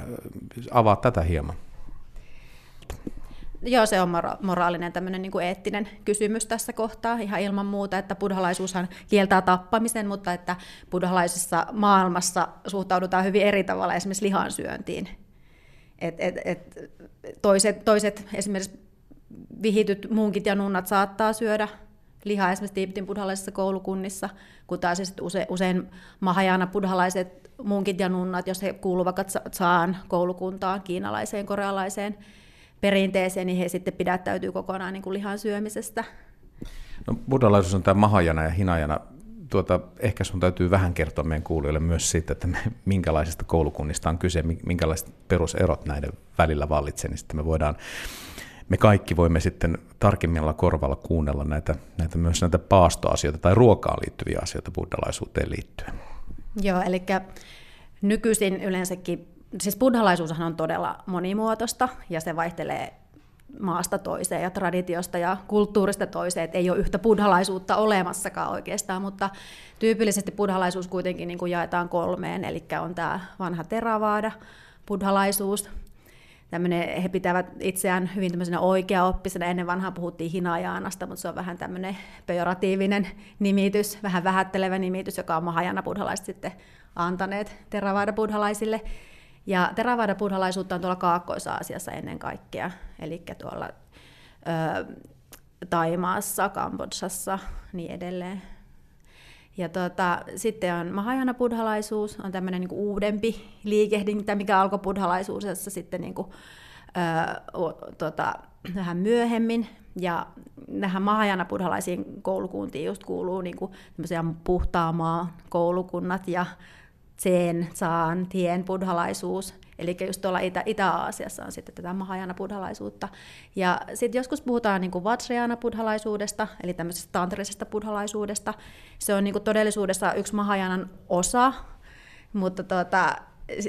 Avaa tätä hieman. Joo, se on mora- moraalinen tämmöinen niin kuin eettinen kysymys tässä kohtaa ihan ilman muuta, että buddhalaisuushan kieltää tappamisen, mutta että buddhalaisessa maailmassa suhtaudutaan hyvin eri tavalla esimerkiksi lihansyöntiin. Et, et, et toiset, toiset esimerkiksi vihityt munkit ja nunnat saattaa syödä lihaa esimerkiksi Tiipitin buddhalaisissa koulukunnissa, kun taas usein, usein mahajana buddhalaiset munkit ja nunnat, jos he kuuluvat saan koulukuntaan, kiinalaiseen, korealaiseen, perinteeseen, niin he sitten pidättäytyy kokonaan niin kuin lihan syömisestä. No, buddhalaisuus on tämä mahajana ja hinajana. Tuota, ehkä sun täytyy vähän kertoa meidän kuulijoille myös siitä, että me, minkälaisista koulukunnista on kyse, minkälaiset peruserot näiden välillä vallitsee, niin sitten me voidaan me kaikki voimme sitten tarkemmilla korvalla kuunnella näitä, näitä myös näitä paastoasioita tai ruokaan liittyviä asioita buddhalaisuuteen liittyen. Joo, eli nykyisin yleensäkin siis buddhalaisuushan on todella monimuotoista ja se vaihtelee maasta toiseen ja traditiosta ja kulttuurista toiseen, että ei ole yhtä buddhalaisuutta olemassakaan oikeastaan, mutta tyypillisesti buddhalaisuus kuitenkin niin kuin jaetaan kolmeen, eli on tämä vanha teravaada, buddhalaisuus, tämmöinen, he pitävät itseään hyvin tämmöisenä oikeaoppisena, ennen vanhaa puhuttiin hinajaanasta, mutta se on vähän tämmöinen pejoratiivinen nimitys, vähän vähättelevä nimitys, joka on mahajana buddhalaiset sitten antaneet teravaada buddhalaisille. Ja Theravada buddhalaisuutta on tuolla Kaakkois-Aasiassa ennen kaikkea, eli tuolla ö, Taimaassa, Kambodsassa, niin edelleen. Ja tota, sitten on Mahajana buddhalaisuus, on tämmöinen niin uudempi liikehdintä, mikä alkoi buddhalaisuudessa sitten niin kuin, ö, tota, vähän myöhemmin. Ja näihin Mahajana buddhalaisiin koulukuntiin just kuuluu niin kuin puhtaamaa koulukunnat ja Zen, Zaan, Tien buddhalaisuus, eli just tuolla Itä- Itä-Aasiassa on sitten tätä Mahajana buddhalaisuutta. Ja sitten joskus puhutaan niin kuin Vajrayana buddhalaisuudesta, eli tämmöisestä tantrisesta buddhalaisuudesta. Se on niin kuin todellisuudessa yksi Mahajanan osa, mutta tuota,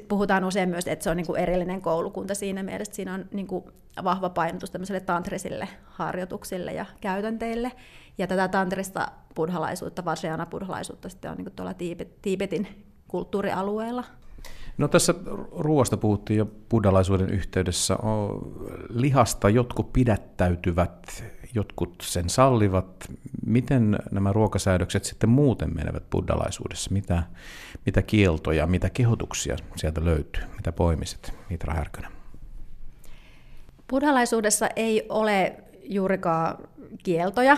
puhutaan usein myös, että se on niin kuin erillinen koulukunta siinä mielessä, siinä on niin kuin vahva painotus tämmöiselle tantrisille harjoituksille ja käytänteille. Ja tätä tantrista buddhalaisuutta, Vajrayana buddhalaisuutta sitten on niin kuin tuolla Tiibetin kulttuurialueella? No tässä ruoasta puhuttiin jo buddhalaisuuden yhteydessä. Lihasta jotkut pidättäytyvät, jotkut sen sallivat. Miten nämä ruokasäädökset sitten muuten menevät buddhalaisuudessa? Mitä, mitä kieltoja, mitä kehotuksia sieltä löytyy? Mitä poimiset, Mitra Härkönen? Buddhalaisuudessa ei ole juurikaan kieltoja,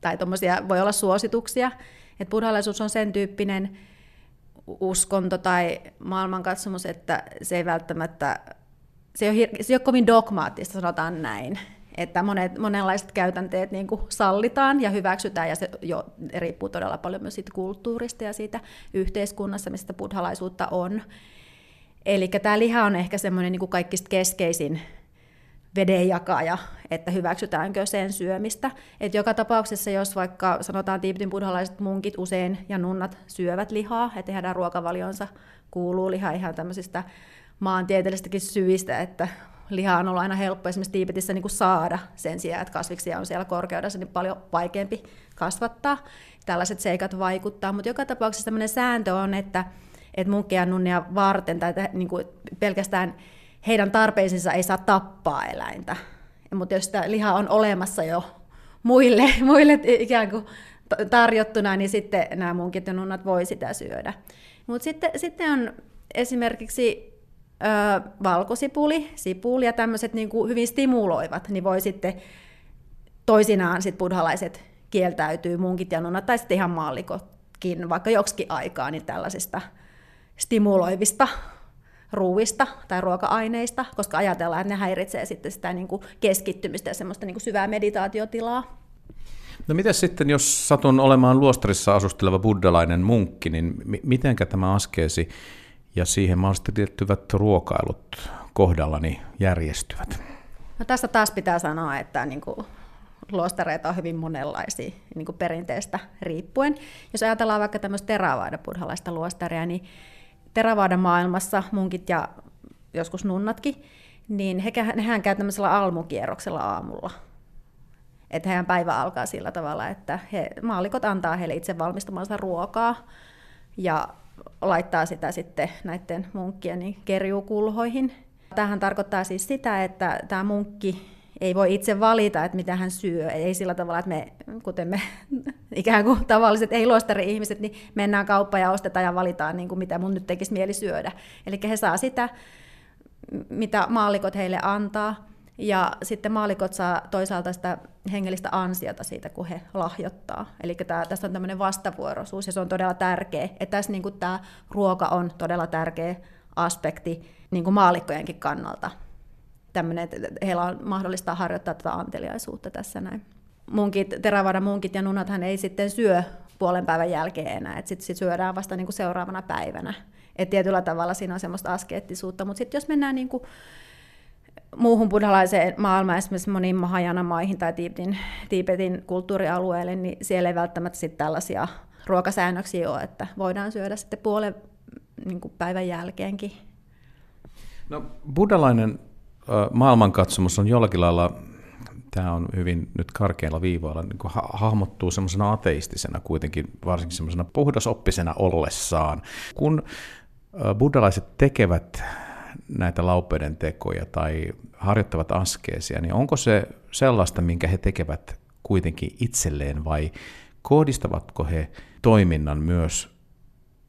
tai voi olla suosituksia. Et buddhalaisuus on sen tyyppinen uskonto tai maailmankatsomus, että se ei välttämättä, se ei ole, se ei ole kovin dogmaattista, sanotaan näin. Että monet, monenlaiset käytänteet niin kuin sallitaan ja hyväksytään, ja se jo riippuu todella paljon myös siitä kulttuurista ja siitä yhteiskunnassa, mistä buddhalaisuutta on. Eli tämä liha on ehkä semmoinen niin kuin kaikista keskeisin vedenjakaja, että hyväksytäänkö sen syömistä. Et joka tapauksessa, jos vaikka sanotaan Tiibetin buddhalaiset munkit usein ja nunnat syövät lihaa, että heidän ruokavalionsa kuuluu liha ihan tämmöisistä maantieteellisistäkin syistä, että liha on ollut aina helppo esimerkiksi Tiibetissä niin kuin saada sen sijaan, että kasviksia on siellä korkeudessa niin paljon vaikeampi kasvattaa. Tällaiset seikat vaikuttaa, mutta joka tapauksessa sellainen sääntö on, että, että munkkia nunnia varten tai niin kuin pelkästään heidän tarpeisiinsa ei saa tappaa eläintä. Mutta jos sitä lihaa on olemassa jo muille, muille ikään kuin tarjottuna, niin sitten nämä munkit ja nunnat voi sitä syödä. Mutta sitten, sitten on esimerkiksi ö, valkosipuli, sipuli ja tämmöiset niin kuin hyvin stimuloivat, niin voi sitten toisinaan sit buddhalaiset kieltäytyy munkit ja nunnat, tai sitten ihan maallikotkin, vaikka joksikin aikaa, niin tällaisista stimuloivista ruuista tai ruoka-aineista, koska ajatellaan, että ne häiritsee sitten sitä niin kuin keskittymistä ja semmoista niin kuin syvää meditaatiotilaa. No miten sitten, jos satun olemaan luostarissa asusteleva buddhalainen munkki, niin miten tämä askeesi ja siihen mahdollisesti liittyvät ruokailut kohdallani järjestyvät? No tästä taas pitää sanoa, että niin kuin luostareita on hyvin monenlaisia niin kuin perinteestä riippuen. Jos ajatellaan vaikka tämmöistä teravaada buddhalaista luostaria, niin Teravaadan maailmassa munkit ja joskus nunnatkin, niin he, hehän käy tämmöisellä almukierroksella aamulla. Että heidän päivä alkaa sillä tavalla, että he, maalikot antaa heille itse valmistamansa ruokaa ja laittaa sitä sitten näiden munkkien niin kerjuukulhoihin. Tähän tarkoittaa siis sitä, että tämä munkki ei voi itse valita, että mitä hän syö. Ei sillä tavalla, että me, kuten me ikään kuin tavalliset ei-luostari-ihmiset, niin mennään kauppaan ja ostetaan ja valitaan, niin kuin mitä mun nyt tekisi mieli syödä. Eli he saa sitä, mitä maallikot heille antaa. Ja sitten maalikot saa toisaalta sitä hengellistä ansiota siitä, kun he lahjoittaa. Eli tämä, tässä on tämmöinen vastavuoroisuus ja se on todella tärkeä. Että tässä niin kuin tämä ruoka on todella tärkeä aspekti niin kuin maalikkojenkin kannalta tämmöinen, että heillä on mahdollista harjoittaa tätä anteliaisuutta tässä näin. Munkit, terävada munkit ja nunathan ei sitten syö puolen päivän jälkeen enää, että sitten sit syödään vasta niinku seuraavana päivänä. Et tietyllä tavalla siinä on semmoista askeettisuutta, mutta sitten jos mennään niinku muuhun buddhalaiseen maailmaan, esimerkiksi moniin Mahajana-maihin tai Tiibetin, Tiibetin kulttuurialueelle, niin siellä ei välttämättä sit tällaisia ruokasäännöksiä ole, että voidaan syödä sitten puolen niin päivän jälkeenkin. No, buddhalainen maailmankatsomus on jollakin lailla, tämä on hyvin nyt karkeilla viivoilla, niin kuin hahmottuu semmoisena ateistisena kuitenkin, varsinkin semmoisena puhdasoppisena ollessaan. Kun buddhalaiset tekevät näitä laupeuden tekoja tai harjoittavat askeesia, niin onko se sellaista, minkä he tekevät kuitenkin itselleen vai kohdistavatko he toiminnan myös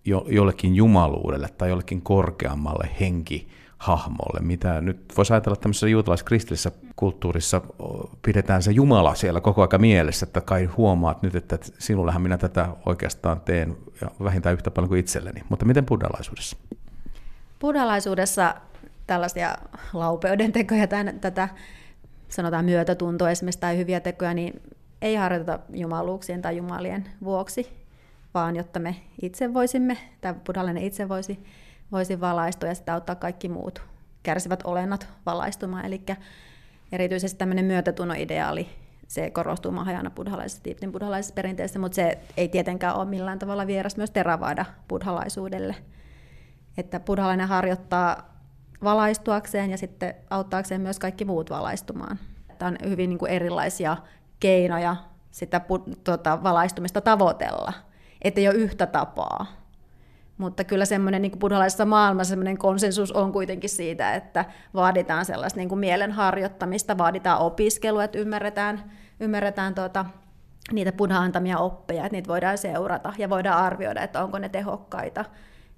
jo, jollekin jumaluudelle tai jollekin korkeammalle henki hahmolle, mitä nyt voisi ajatella tämmöisessä juutalais-kristillisessä kulttuurissa pidetään se Jumala siellä koko aika mielessä, että kai huomaat nyt, että sinullehan minä tätä oikeastaan teen ja vähintään yhtä paljon kuin itselleni. Mutta miten buddhalaisuudessa? Buddhalaisuudessa tällaisia laupeuden tekoja tai tätä sanotaan myötätuntoa esimerkiksi tai hyviä tekoja, niin ei harjoiteta jumaluuksien tai jumalien vuoksi, vaan jotta me itse voisimme, tai buddhalainen itse voisi voisi valaistua ja sitä auttaa kaikki muut kärsivät olennot valaistumaan. Eli erityisesti tämmöinen myötätunnon ideaali, se korostuu Mahajana buddhalaisessa, Tiiptin buddhalaisessa perinteessä, mutta se ei tietenkään ole millään tavalla vieras myös Theravada buddhalaisuudelle. Että buddhalainen harjoittaa valaistuakseen ja sitten auttaakseen myös kaikki muut valaistumaan. Tämä on hyvin niin kuin erilaisia keinoja sitä tuota, valaistumista tavoitella, ettei ole yhtä tapaa mutta kyllä semmoinen niin buddhalaisessa maailmassa semmoinen konsensus on kuitenkin siitä, että vaaditaan sellaista niin kuin mielen harjoittamista, vaaditaan opiskelua, että ymmärretään, ymmärretään tuota, niitä buddha antamia oppeja, että niitä voidaan seurata ja voidaan arvioida, että onko ne tehokkaita.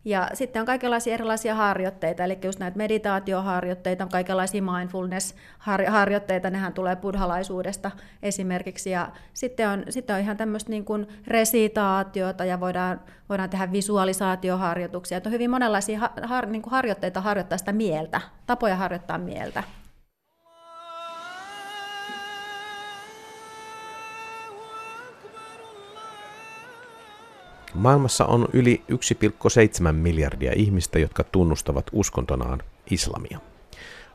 Ja sitten on kaikenlaisia erilaisia harjoitteita, eli just näitä meditaatioharjoitteita, kaikenlaisia mindfulness-harjoitteita, nehän tulee buddhalaisuudesta esimerkiksi. Ja sitten on, sitten on ihan tämmöistä niin kuin resitaatiota ja voidaan, voidaan tehdä visualisaatioharjoituksia. Että on hyvin monenlaisia har, niin kuin harjoitteita harjoittaa sitä mieltä, tapoja harjoittaa mieltä. Maailmassa on yli 1,7 miljardia ihmistä, jotka tunnustavat uskontonaan islamia.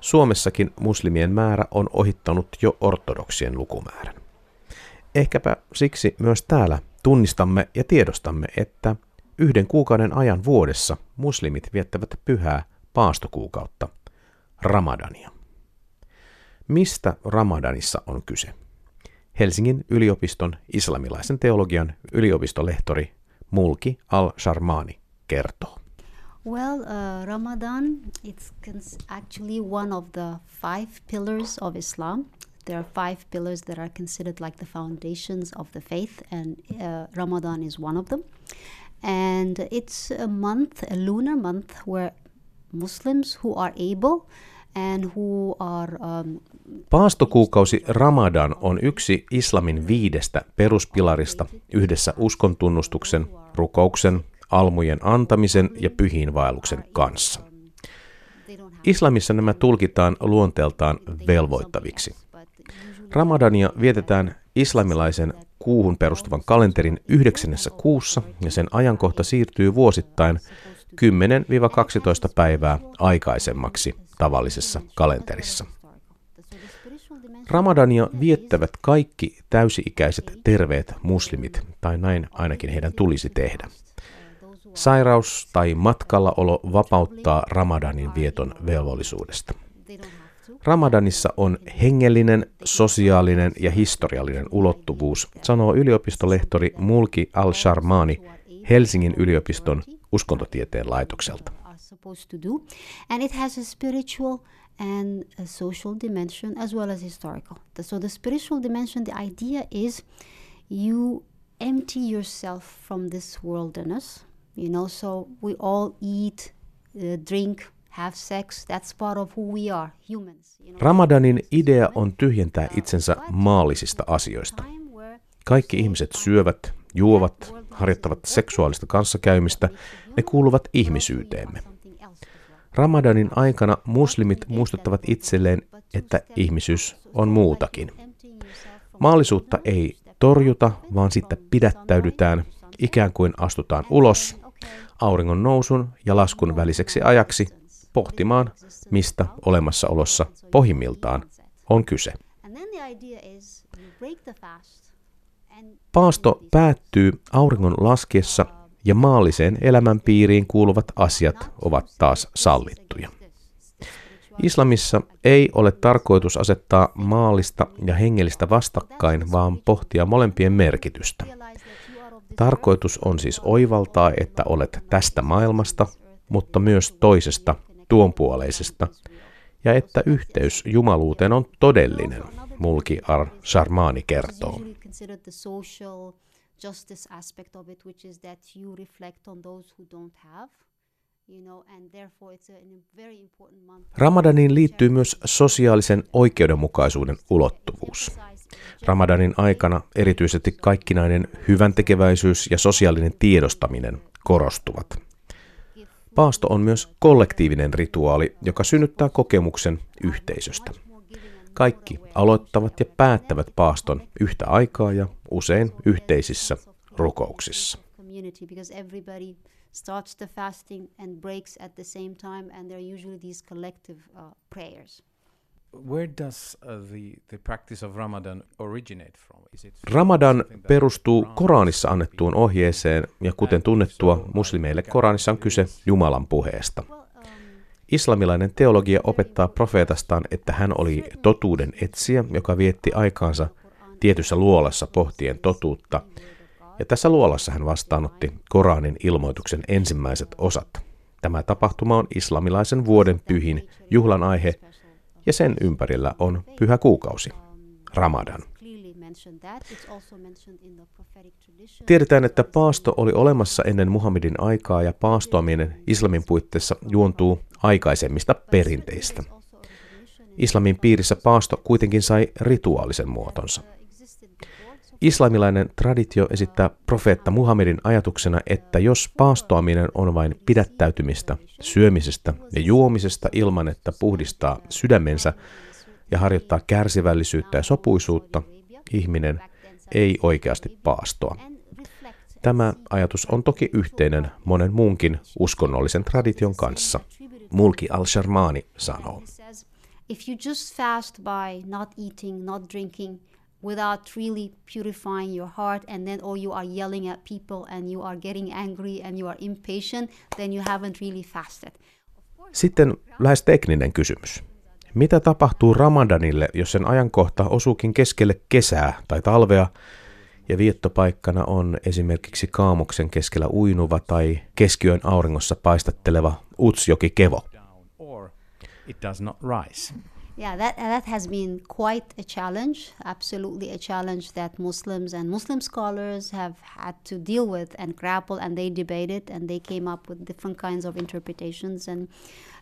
Suomessakin muslimien määrä on ohittanut jo ortodoksien lukumäärän. Ehkäpä siksi myös täällä tunnistamme ja tiedostamme, että yhden kuukauden ajan vuodessa muslimit viettävät pyhää paastokuukautta, Ramadania. Mistä Ramadanissa on kyse? Helsingin yliopiston islamilaisen teologian yliopistolehtori Mulki al-Sharmani kertoo. Well, uh, Ramadan, it's actually one of the five pillars of Islam. There are five pillars that are considered like the foundations of the faith, and uh, Ramadan is one of them. And it's a month, a lunar month, where Muslims who are able and who are um, Paastokuukausi Ramadan on yksi islamin viidestä peruspilarista yhdessä uskontunnustuksen, rukouksen, almujen antamisen ja pyhiinvaelluksen kanssa. Islamissa nämä tulkitaan luonteeltaan velvoittaviksi. Ramadania vietetään islamilaisen kuuhun perustuvan kalenterin yhdeksännessä kuussa ja sen ajankohta siirtyy vuosittain 10-12 päivää aikaisemmaksi tavallisessa kalenterissa. Ramadania viettävät kaikki täysi-ikäiset terveet muslimit, tai näin ainakin heidän tulisi tehdä. Sairaus tai matkallaolo vapauttaa Ramadanin vieton velvollisuudesta. Ramadanissa on hengellinen, sosiaalinen ja historiallinen ulottuvuus, sanoo yliopistolehtori Mulki al-Sharmani Helsingin yliopiston uskontotieteen laitokselta. And a social dimension as well as historical. So the spiritual dimension, the idea is you empty yourself from this wilderness. You know, so we all eat, uh, drink, have sex. That's part of who we are, humans. You know? Ramadanin idea on tyhjentää itsensä maallisista asioista. Kaikki ihmiset syövät, juovat, harjoittavat seksuaalista kanssakäymistä. Ne kuuluvat ihmisyyteemme. Ramadanin aikana muslimit muistuttavat itselleen, että ihmisyys on muutakin. Maallisuutta ei torjuta, vaan sitten pidättäydytään, ikään kuin astutaan ulos auringon nousun ja laskun väliseksi ajaksi pohtimaan, mistä olemassaolossa pohjimmiltaan on kyse. Paasto päättyy auringon laskiessa ja maalliseen elämänpiiriin kuuluvat asiat ovat taas sallittuja. Islamissa ei ole tarkoitus asettaa maallista ja hengellistä vastakkain, vaan pohtia molempien merkitystä. Tarkoitus on siis oivaltaa, että olet tästä maailmasta, mutta myös toisesta, tuonpuoleisesta, ja että yhteys jumaluuteen on todellinen, Mulki Ar-Sharmani kertoo justice aspect of it, which is that you reflect on those who don't have. Ramadaniin liittyy myös sosiaalisen oikeudenmukaisuuden ulottuvuus. Ramadanin aikana erityisesti kaikkinainen hyväntekeväisyys ja sosiaalinen tiedostaminen korostuvat. Paasto on myös kollektiivinen rituaali, joka synnyttää kokemuksen yhteisöstä. Kaikki aloittavat ja päättävät paaston yhtä aikaa ja usein yhteisissä rukouksissa. uh, uh, Ramadan perustuu Koranissa annettuun ohjeeseen, ja kuten tunnettua, muslimeille Koranissa on kyse Jumalan puheesta. Islamilainen teologia opettaa profeetastaan, että hän oli totuuden etsiä, joka vietti aikaansa tietyssä luolassa pohtien totuutta. Ja tässä luolassa hän vastaanotti Koranin ilmoituksen ensimmäiset osat. Tämä tapahtuma on islamilaisen vuoden pyhin juhlan aihe ja sen ympärillä on pyhä kuukausi, Ramadan. Tiedetään, että paasto oli olemassa ennen Muhammedin aikaa ja paastoaminen islamin puitteissa juontuu aikaisemmista perinteistä. Islamin piirissä paasto kuitenkin sai rituaalisen muotonsa. Islamilainen traditio esittää profeetta Muhammedin ajatuksena, että jos paastoaminen on vain pidättäytymistä, syömisestä ja juomisesta ilman, että puhdistaa sydämensä ja harjoittaa kärsivällisyyttä ja sopuisuutta, ihminen ei oikeasti paastoa. Tämä ajatus on toki yhteinen monen muunkin uskonnollisen tradition kanssa. Mulki al-Sharmani sanoo. If you just fast by not eating, not drinking, without really purifying your heart and then or you are yelling at people and you are getting angry and you are impatient, then you haven't really fasted. Sitten lähes tekninen kysymys. Mitä tapahtuu Ramadanille, jos sen ajankohta osuukin keskelle kesää tai talvea ja viettopaikkana on esimerkiksi kaamuksen keskellä uinuva tai keskiyön auringossa paistatteleva Utsjoki Kevo? Or it does not rise. Yeah, that that has been quite a challenge. Absolutely a challenge that Muslims and Muslim scholars have had to deal with and grapple, and they debated and they came up with different kinds of interpretations and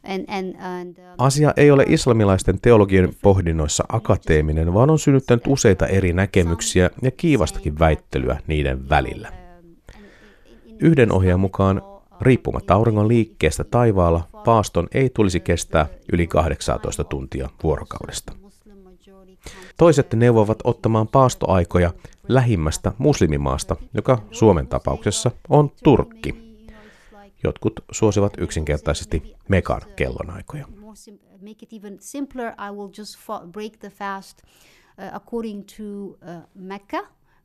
and and. and um, Asia ei ole islamilaisten teologien pohdinnoissa akateeminen, vaan on synnyttänyt useita eri näkemyksiä ja kiivastakin väittelyä niiden välillä. Yhden ohjaajan mukaan riippumatta auringon liikkeestä taivaalla paaston ei tulisi kestää yli 18 tuntia vuorokaudesta. Toiset neuvovat ottamaan paastoaikoja lähimmästä muslimimaasta, joka Suomen tapauksessa on Turkki. Jotkut suosivat yksinkertaisesti Mekan kellonaikoja.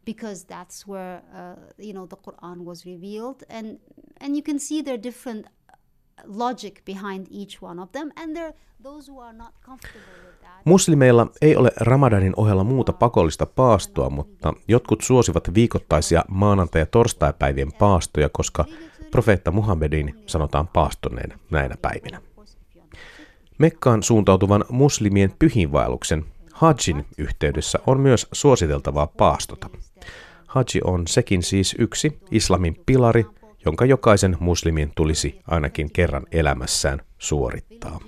Because that's where uh, you know the Quran was revealed, and and you can see there are different logic behind each one of them, and there those who are not comfortable with that. Muslimeilla ei ole Ramadanin ohella muuta pakollista paastoa, mutta jotkut suosivat viikoittaisia maanantai- ja torstaipäivien paastoja, koska profeetta Muhammedin sanotaan paastoneen näinä päivinä. Mekkaan suuntautuvan muslimien pyhinvaelluksen Hajjin yhteydessä on myös suositeltavaa paastota. Haji on sekin siis yksi islamin pilari, jonka jokaisen muslimin tulisi ainakin kerran elämässään suorittaa.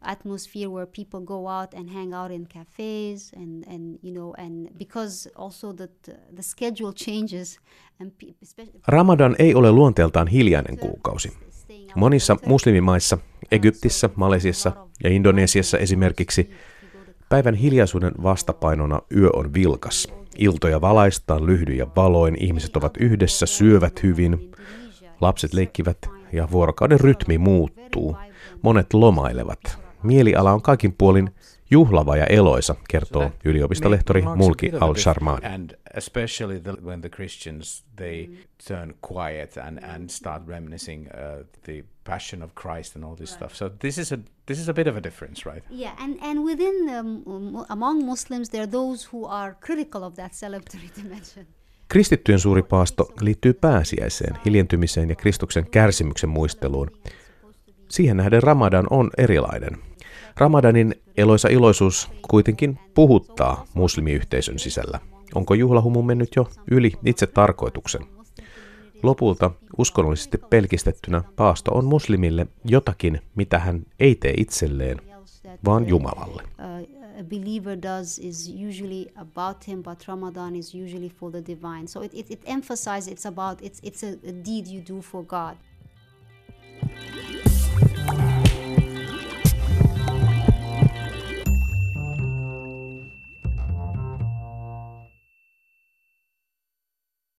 Atmosphere where people go out and hang out in cafes and, and you know and because also the the schedule changes and pe- especially Ramadan ei ole luonteeltaan hiljainen kuukausi. Monissa muslimimaissa, Egyptissä, Malesiassa ja Indonesiassa esimerkiksi, päivän hiljaisuuden vastapainona yö on vilkas. Iltoja valaistaan lyhdyin ja valoin, ihmiset ovat yhdessä, syövät hyvin, lapset leikkivät ja vuorokauden rytmi muuttuu. Monet lomailevat. Mieliala on kaikin puolin juhlava ja eloisa, kertoo yliopistolehtori Mulki bit passion of Christ and all this stuff. So this is a this is a bit of a difference, right? yeah and and within the, mu- among Muslims there are those who are critical of that celebratory dimension. Kristittyjen suuri paasto liittyy pääsiäiseen, hiljentymiseen ja Kristuksen kärsimyksen muisteluun. Siihen nähden Ramadan on erilainen. Ramadanin eloisa iloisuus kuitenkin puhuttaa muslimiyhteisön sisällä. Onko juhlahumu mennyt jo yli itse tarkoituksen? Lopulta uskonnollisesti pelkistettynä paasto on muslimille jotakin, mitä hän ei tee itselleen, vaan Jumalalle. deed you.